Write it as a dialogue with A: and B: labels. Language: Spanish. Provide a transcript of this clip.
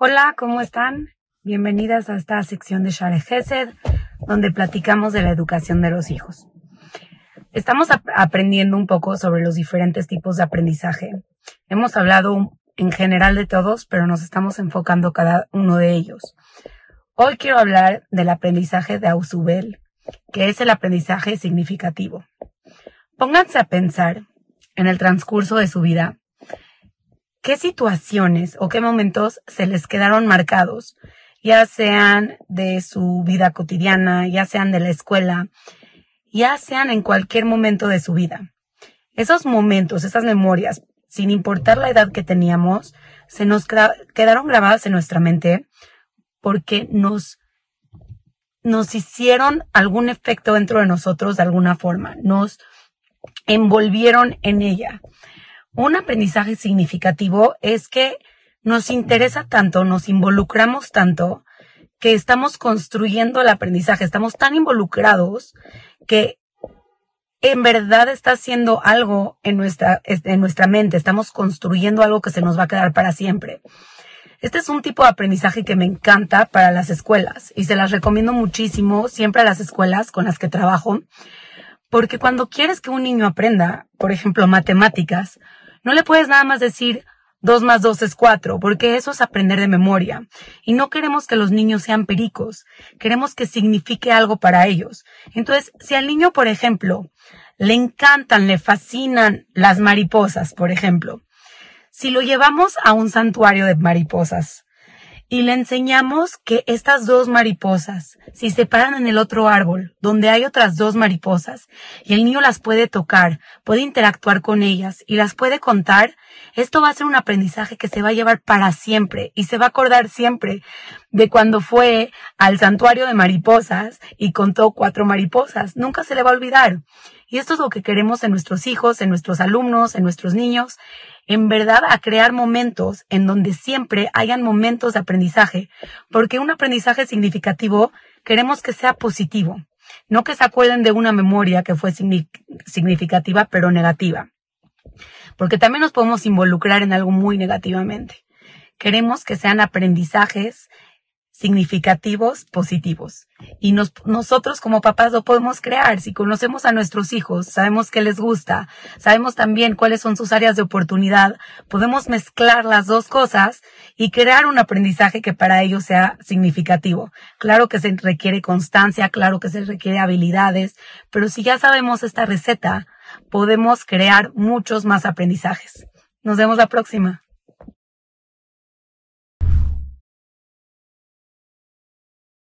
A: Hola, ¿cómo están? Bienvenidas a esta sección de Share Gesed, donde platicamos de la educación de los hijos. Estamos aprendiendo un poco sobre los diferentes tipos de aprendizaje. Hemos hablado en general de todos, pero nos estamos enfocando cada uno de ellos. Hoy quiero hablar del aprendizaje de Ausubel, que es el aprendizaje significativo. Pónganse a pensar en el transcurso de su vida qué situaciones o qué momentos se les quedaron marcados, ya sean de su vida cotidiana, ya sean de la escuela, ya sean en cualquier momento de su vida. Esos momentos, esas memorias, sin importar la edad que teníamos, se nos quedaron grabadas en nuestra mente porque nos, nos hicieron algún efecto dentro de nosotros de alguna forma, nos envolvieron en ella un aprendizaje significativo es que nos interesa tanto, nos involucramos tanto, que estamos construyendo el aprendizaje, estamos tan involucrados que en verdad está haciendo algo en nuestra, en nuestra mente, estamos construyendo algo que se nos va a quedar para siempre. Este es un tipo de aprendizaje que me encanta para las escuelas y se las recomiendo muchísimo siempre a las escuelas con las que trabajo, porque cuando quieres que un niño aprenda, por ejemplo, matemáticas, no le puedes nada más decir dos más dos es cuatro, porque eso es aprender de memoria. Y no queremos que los niños sean pericos, queremos que signifique algo para ellos. Entonces, si al niño, por ejemplo, le encantan, le fascinan las mariposas, por ejemplo, si lo llevamos a un santuario de mariposas, y le enseñamos que estas dos mariposas, si se paran en el otro árbol, donde hay otras dos mariposas, y el niño las puede tocar, puede interactuar con ellas y las puede contar, esto va a ser un aprendizaje que se va a llevar para siempre y se va a acordar siempre de cuando fue al santuario de mariposas y contó cuatro mariposas. Nunca se le va a olvidar. Y esto es lo que queremos en nuestros hijos, en nuestros alumnos, en nuestros niños, en verdad a crear momentos en donde siempre hayan momentos de aprendizaje, porque un aprendizaje significativo queremos que sea positivo, no que se acuerden de una memoria que fue significativa pero negativa, porque también nos podemos involucrar en algo muy negativamente. Queremos que sean aprendizajes significativos, positivos. Y nosotros como papás lo podemos crear. Si conocemos a nuestros hijos, sabemos qué les gusta, sabemos también cuáles son sus áreas de oportunidad, podemos mezclar las dos cosas y crear un aprendizaje que para ellos sea significativo. Claro que se requiere constancia, claro que se requiere habilidades, pero si ya sabemos esta receta, podemos crear muchos más aprendizajes. Nos vemos la próxima.